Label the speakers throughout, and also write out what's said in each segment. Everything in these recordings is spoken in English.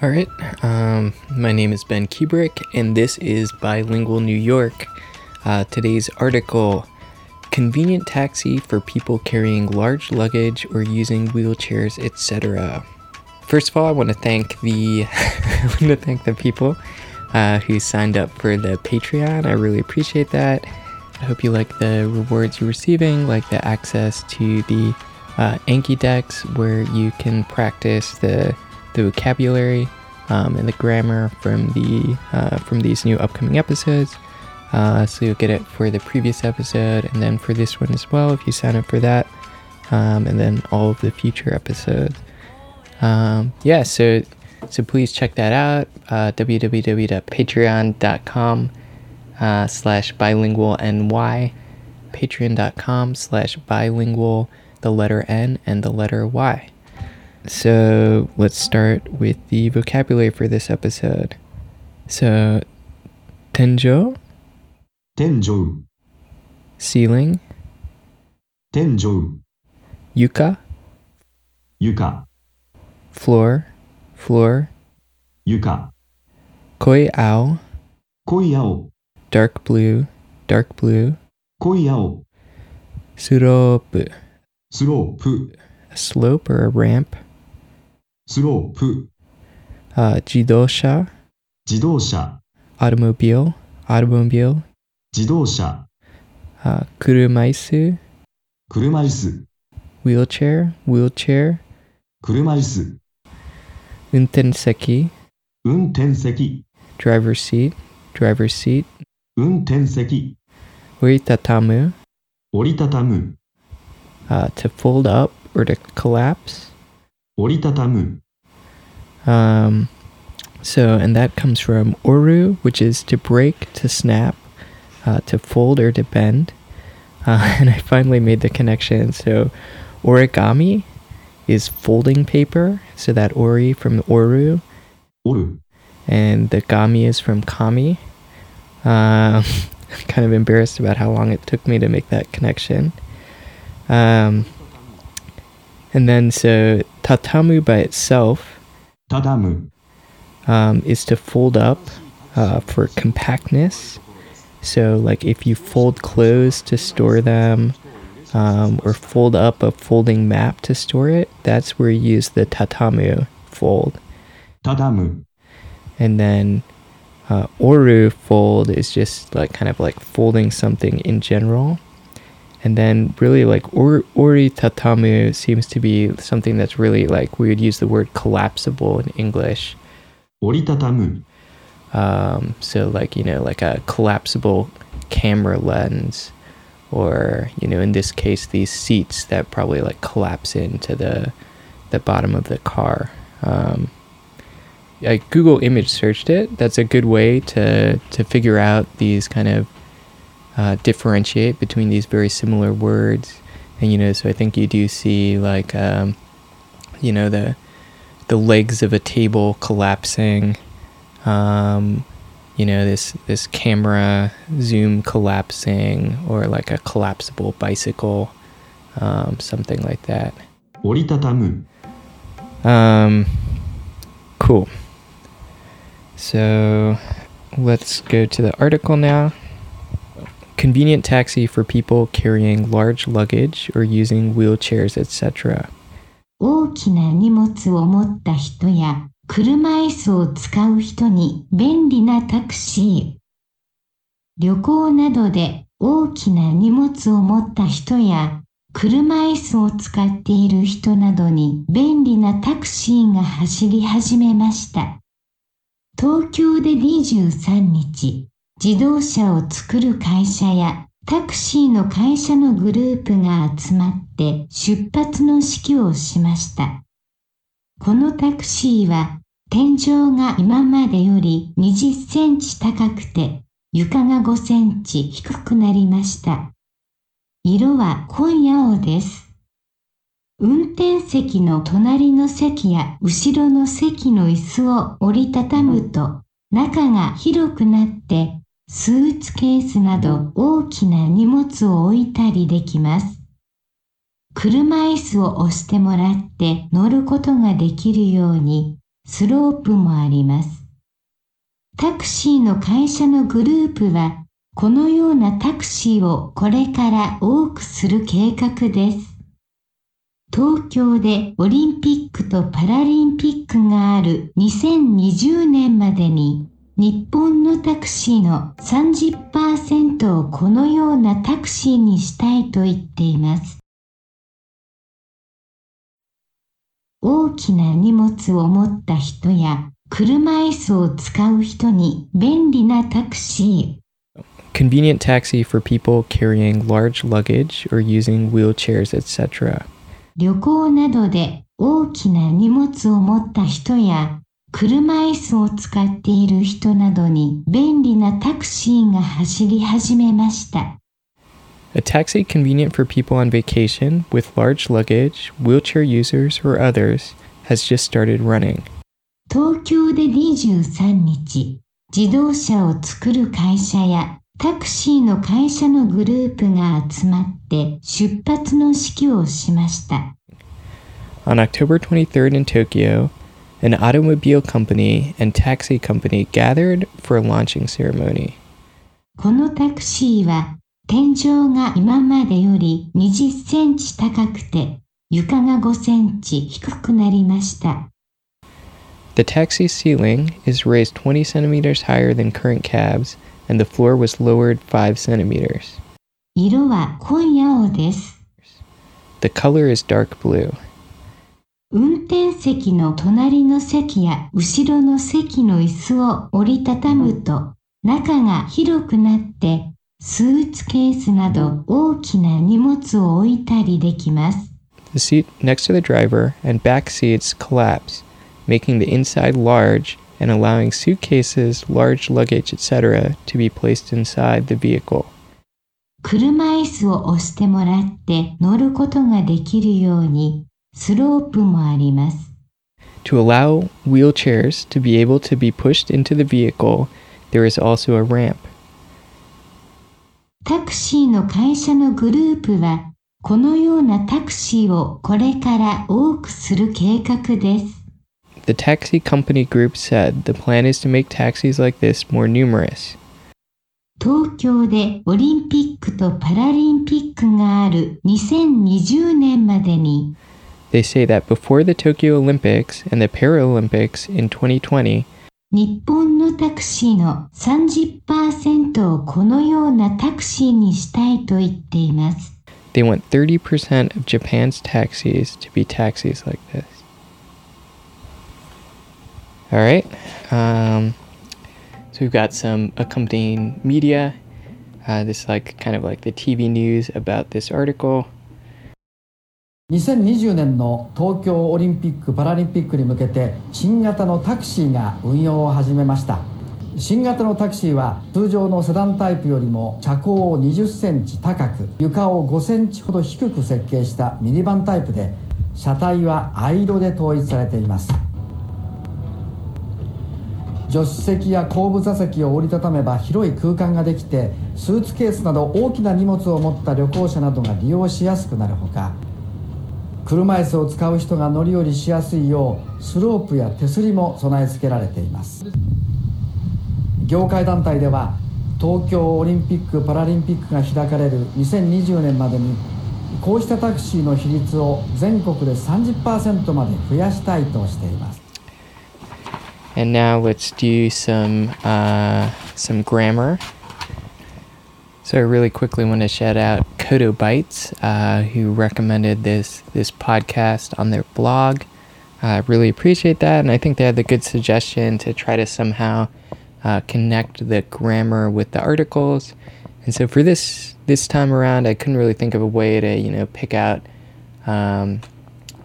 Speaker 1: All right. Um, my name is Ben Kubrick, and this is Bilingual New York. Uh, today's article Convenient taxi for people carrying large luggage or using wheelchairs, etc. First of all, I want to thank the I want to thank the people uh, who signed up for the Patreon. I really appreciate that. I hope you like the rewards you're receiving, like the access to the uh, Anki decks where you can practice the the vocabulary um, and the grammar from the uh, from these new upcoming episodes. Uh, so you'll get it for the previous episode and then for this one as well if you sign up for that, um, and then all of the future episodes. Um, yeah, so so please check that out. Uh, www.patreon.com uh, slash patreon.com slash bilingual the letter n and the letter y. So let's start with the vocabulary for this episode. So, tenjo,
Speaker 2: tenjo,
Speaker 1: ceiling,
Speaker 2: tenjo,
Speaker 1: yuka,
Speaker 2: yuka,
Speaker 1: floor, floor,
Speaker 2: yuka,
Speaker 1: koi ao,
Speaker 2: koi ao,
Speaker 1: dark blue, dark blue,
Speaker 2: koi ao, slope, slope,
Speaker 1: a slope or a ramp.
Speaker 2: スロープ、
Speaker 1: uh, jidosha,
Speaker 2: 自動車、
Speaker 1: automobile, automobile,
Speaker 2: 自動車、
Speaker 1: uh, kurumaisu,
Speaker 2: 車椅子、
Speaker 1: wheelchair, wheelchair,
Speaker 2: 車椅子、
Speaker 1: untenseki,
Speaker 2: 運転席、
Speaker 1: driver's seat, driver's seat,
Speaker 2: 運転席、
Speaker 1: uritatamu,
Speaker 2: 折りたたむ、
Speaker 1: uh, to fold up or to collapse. Um, so, and that comes from oru, which is to break, to snap, uh, to fold, or to bend. Uh, and I finally made the connection. So, origami is folding paper. So, that ori from oru.
Speaker 2: Oru.
Speaker 1: And the gami is from kami. Um, kind of embarrassed about how long it took me to make that connection. Um, and then, so Tatamu by itself
Speaker 2: tatamu.
Speaker 1: Um, is to fold up uh, for compactness. So, like if you fold clothes to store them, um, or fold up a folding map to store it, that's where you use the tatamu fold.
Speaker 2: Tatamu.
Speaker 1: And then uh, oru fold is just like kind of like folding something in general. And then really like or, ori tatamu seems to be something that's really like we would use the word collapsible in English.
Speaker 2: Ori tatamu.
Speaker 1: Um, so like you know like a collapsible camera lens, or you know in this case these seats that probably like collapse into the the bottom of the car. Um, I Google image searched it. That's a good way to to figure out these kind of uh, differentiate between these very similar words. And you know, so I think you do see like um, you know the the legs of a table collapsing. Um, you know this this camera zoom collapsing or like a collapsible bicycle, um, something like that.
Speaker 2: 折りたたむ、
Speaker 1: Um, cool. So let's go to the article now. Convenient taxi for people carrying large luggage or using wheelchairs, etc.
Speaker 3: 大きな荷物を持った人や車椅子を使う人に便利なタクシー。旅行などで大きな荷物を持った人や車椅子を使っている人などに便利なタクシーが走り始めました。東京で23日、自動車を作る会社やタクシーの会社のグループが集まって出発の指揮をしました。このタクシーは天井が今までより20センチ高くて床が5センチ低くなりました。色は濃い青です。運転席の隣の席や後ろの席の椅子を折りたたむと中が広くなってスーツケースなど大きな荷物を置いたりできます。車椅子を押してもらって乗ることができるようにスロープもあります。タクシーの会社のグループは、このようなタクシーをこれから多くする計画です。東京でオリンピックとパラリンピックがある2020年までに、日本のタクシーの30%をこのようなタクシーにしたいと言っています。大きな荷物を持った人や車椅子を使う人に便利なタクシー。
Speaker 1: Convenient taxi for people carrying large luggage or using wheelchairs, etc.
Speaker 3: 旅行などで大きな荷物を持った人や車椅子を使っている人などに便利なタクシーが走り始めました。
Speaker 1: A taxi convenient for people on vacation with large luggage, wheelchair users, or others has just started running.
Speaker 3: 東京で23日、自動車を作る会社やタクシーの会社のグループが集まって出発の指揮をしました。
Speaker 1: On October 23rd in Tokyo, an automobile company and taxi company gathered for a launching ceremony.
Speaker 3: このタクシーは天井が今までより20センチ高くて床が5センチ低くなりました。
Speaker 1: The taxi ceiling is raised 20 centimeters higher than current cabs, and the floor was lowered 5 centimeters.
Speaker 3: 色は濃い青です。
Speaker 1: The color is dark blue.
Speaker 3: 運転席の隣の席や後ろの席の椅子を折りたたむと中が広くなってスーツケースなど大きな荷物を置いたりできます。
Speaker 1: The seat next to the driver and back seats collapse, making the inside large and allowing suitcases, large luggage, etc., to be placed inside the vehicle.
Speaker 3: 車椅子を押してもらって乗ることができるようにスロープもあります。
Speaker 1: To allow wheelchairs to be able to be pushed into the vehicle, there is also a ramp.
Speaker 3: タクシーの会社のグループはこのようなタクシーをこれから多くする計画です。
Speaker 1: The taxi company group said the plan is to make taxis like this more numerous.
Speaker 3: 東京でオリンピックとパラリンピックがある2020年までに
Speaker 1: They say that before the Tokyo Olympics and the Paralympics in 2020,
Speaker 3: 日本のタクシーの30%をこのようなタクシーにしたいと言っています。
Speaker 1: they want 30% of Japan's taxis to be taxis like this. All right. Um, so we've got some accompanying media. Uh, this is like kind of like the TV news about this article.
Speaker 4: 2020年の東京オリンピック・パラリンピックに向けて新型のタクシーが運用を始めました。新型のタクシーは通常のセダンタイプよりも車高を20センチ高く床を5センチほど低く設計したミニバンタイプで車体は藍色で統一されています。助手席や後部座席を折りたためば広い空間ができてスーツケースなど大きな荷物を持った旅行者などが利用しやすくなるほか車椅子を使う人が乗り降りしやすいようスロープや手すりも備え付けられています業界団体では東京オリンピック・パラリンピックが開かれる2020年までにこうしたタクシーの比率を全国で30%まで増やしたいとしています
Speaker 1: And now let's do some uh, some grammar. So I really quickly want to shout out Kodo Bytes, uh, who recommended this this podcast on their blog. I really appreciate that, and I think they had the good suggestion to try to somehow uh, connect the grammar with the articles. And so for this this time around, I couldn't really think of a way to you know pick out um,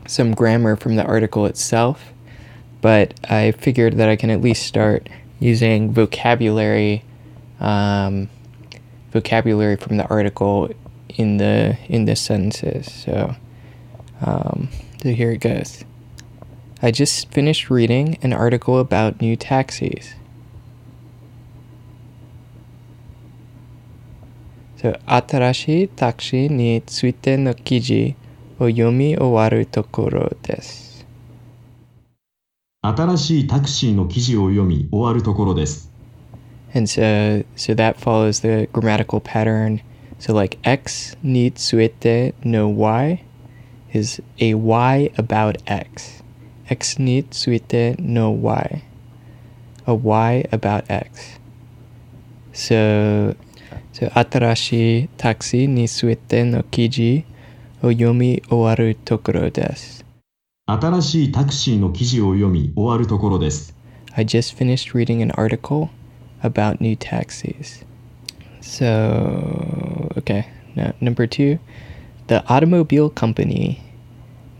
Speaker 1: some grammar from the article itself but I figured that I can at least start using vocabulary, um, vocabulary from the article in the in the sentences. So, um, so here it goes. I just finished reading an article about new taxis. So, 新しいタクシーについての記事を読み終わるところです。
Speaker 2: 新しいタクシーの記事を読み終わるところです。
Speaker 1: And so, so that follows the grammatical pattern. So, like X ni tsuete no Y is a Y about X. X ni tsuete no Y. A Y about X. So, so atarashi taxi ni tsuete no kiji o yomi owaru tokoro desu.
Speaker 2: 新しいタクシーの記事を読み終わるところです。
Speaker 1: I just finished reading an article about new taxis. So, okay. Now, number two, the automobile company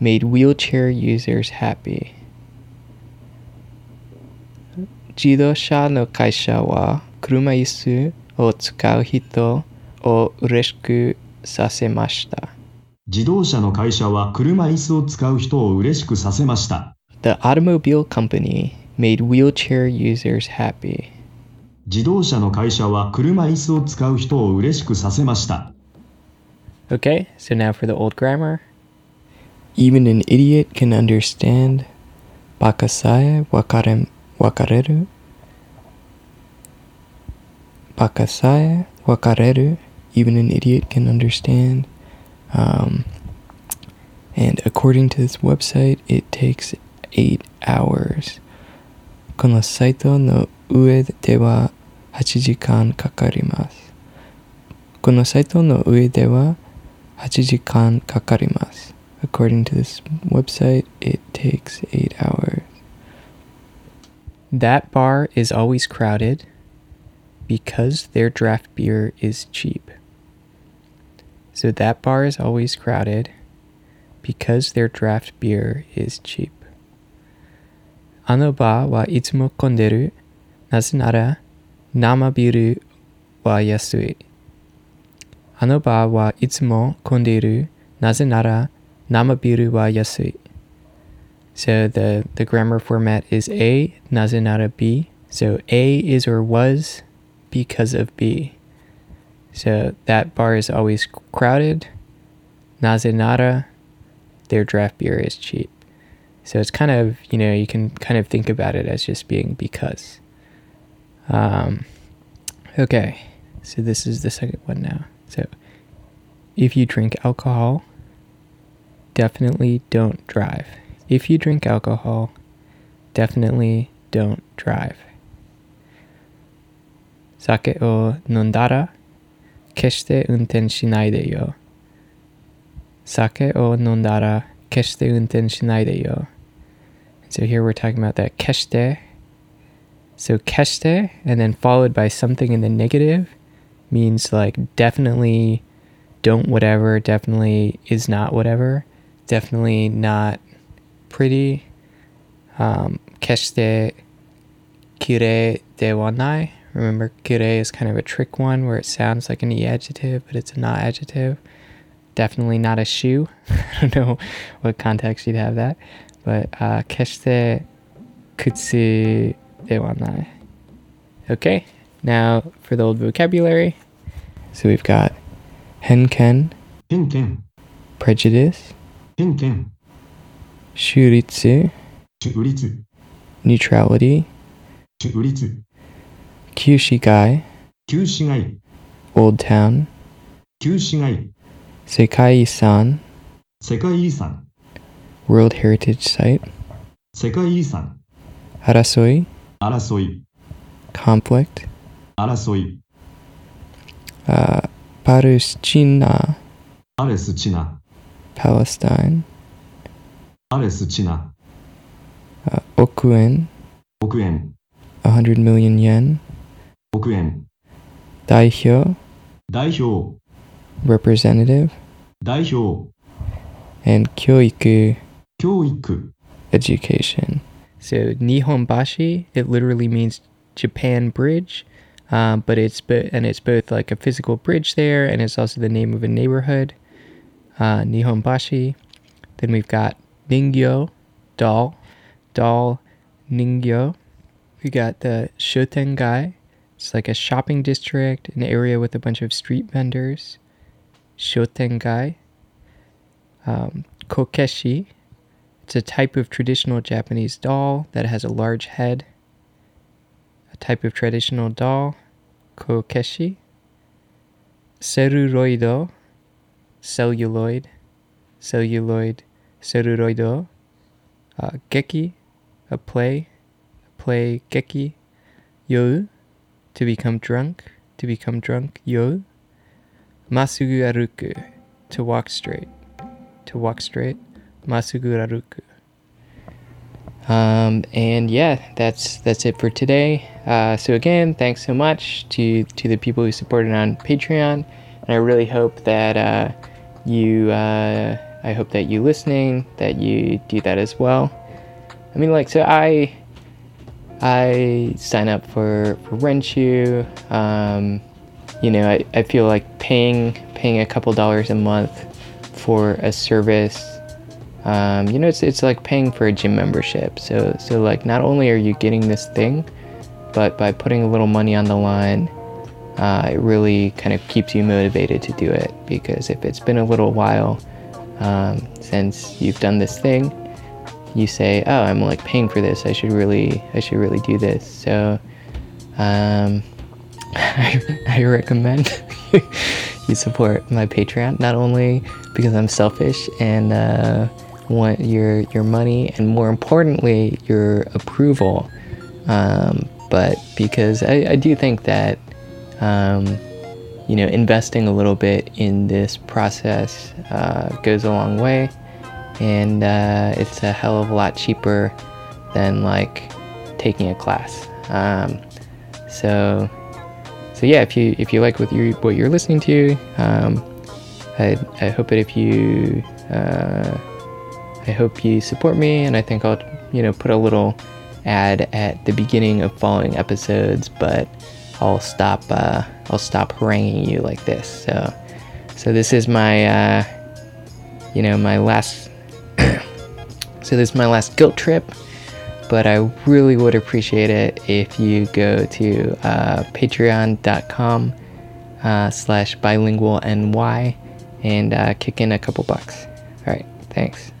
Speaker 1: made wheelchair users happy. 自動車の会社は車椅子を使う人を嬉しくさせました。
Speaker 2: 自動車の会社は車椅子を使う人を嬉しくさせました。
Speaker 1: The automobile company made wheelchair users happy.
Speaker 2: 自動車の会社は車椅子を使う人を嬉しくさせました。
Speaker 1: Okay, so now for the old grammar. Even an idiot can understand. Bakasae wakare, wakareru. Bakasae wakareru. Even an idiot can understand. Um, and according to this website, it takes eight hours. このサイトの上では 8時間かかります。このサイトの上では8時間かかります。According to this website, it takes 8 hours. That bar is always crowded because their draft beer is cheap. So that bar is always crowded because their draft beer is cheap. あのバーはいつも混んでる。なぜなら 生ビールは安い。あのバーはいつも混んでいる。なぜなら生ビールは安い。So the, the grammar format is A, なぜなら B. So A is or was because of B. So that bar is always crowded. なぜなら their draft beer is cheap. So it's kind of, you know, you can kind of think about it as just being because. Um, okay, so this is the second one now. So if you drink alcohol, definitely don't drive. If you drink alcohol, definitely don't drive. Sake o nondara, keshite unten shinai de yo. Sake o nondara, keshite unten shinai de yo. So here we're talking about that keshite. So keshte, and then followed by something in the negative, means like definitely don't whatever, definitely is not whatever, definitely not pretty. Um, keshite kire de wanai. Remember, kire is kind of a trick one where it sounds like an e adjective, but it's a not adjective. Definitely not a shoe. I don't know what context you'd have that, but uh, keshite kutsu ではない。Okay, now for the old vocabulary. So we've got henken,
Speaker 2: henken.
Speaker 1: prejudice, henken.
Speaker 2: churitsu, churitsu.
Speaker 1: neutrality,
Speaker 2: churitsu.
Speaker 1: kyushigai,
Speaker 2: kyushigai.
Speaker 1: old town,
Speaker 2: kyushigai.
Speaker 1: sekai-san,
Speaker 2: sekai-san.
Speaker 1: world heritage site, sekai-san.
Speaker 2: 争い、
Speaker 1: conflict,
Speaker 2: 争い、
Speaker 1: uh, Palestina,
Speaker 2: パレスチナ、
Speaker 1: Palestine,
Speaker 2: パレスチナ、
Speaker 1: uh, okuen,
Speaker 2: 億円、
Speaker 1: 100 million yen,
Speaker 2: 億円、
Speaker 1: daihyo,
Speaker 2: 代表、
Speaker 1: representative,
Speaker 2: 代表、
Speaker 1: and kyoiku,
Speaker 2: 教育、
Speaker 1: education. So Nihonbashi, it literally means Japan Bridge, um, but it's bo- and it's both like a physical bridge there, and it's also the name of a neighborhood, uh, Nihonbashi. Then we've got Ningyo, doll, doll, Ningyo. We got the Shotengai. It's like a shopping district, an area with a bunch of street vendors. Shotengai. Um, Kokeshi, It's a type of traditional Japanese doll that has a large head. A type of traditional doll, kokeshi. Celluloid, celluloid, celluloid, celluloido. Uh, geki, a play, a play geki. Yo, to become drunk, to become drunk. Yo. Masugu aruku, to walk straight, to walk straight. Masugu aruku. Um, and yeah, that's that's it for today. Uh, so again, thanks so much to to the people who supported on Patreon, and I really hope that uh, you uh, I hope that you listening that you do that as well. I mean, like, so I I sign up for for Renshuu. Um, you know, I, I feel like paying paying a couple dollars a month for a service um, you know, it's it's like paying for a gym membership. So so like not only are you getting this thing, but by putting a little money on the line, uh, it really kind of keeps you motivated to do it. Because if it's been a little while um, since you've done this thing, you say, "Oh, I'm like paying for this. I should really I should really do this." So um, I, I recommend you support my Patreon not only because I'm selfish and uh, want your your money and more importantly your approval. Um, but because I, I, do think that um, you know investing a little bit in this process uh, goes a long way. And uh, it's a hell of a lot cheaper than like taking a class. Um, so so yeah if you if you like what you what you're listening to um, I, I hope that if you uh, I hope you support me, and I think I'll, you know, put a little ad at the beginning of following episodes, but I'll stop. Uh, I'll stop haranguing you like this. So, so this is my, uh, you know, my last. so this is my last guilt trip, but I really would appreciate it if you go to uh, patreon.com uh, slash bilingual ny and uh, kick in a couple bucks. All right, thanks.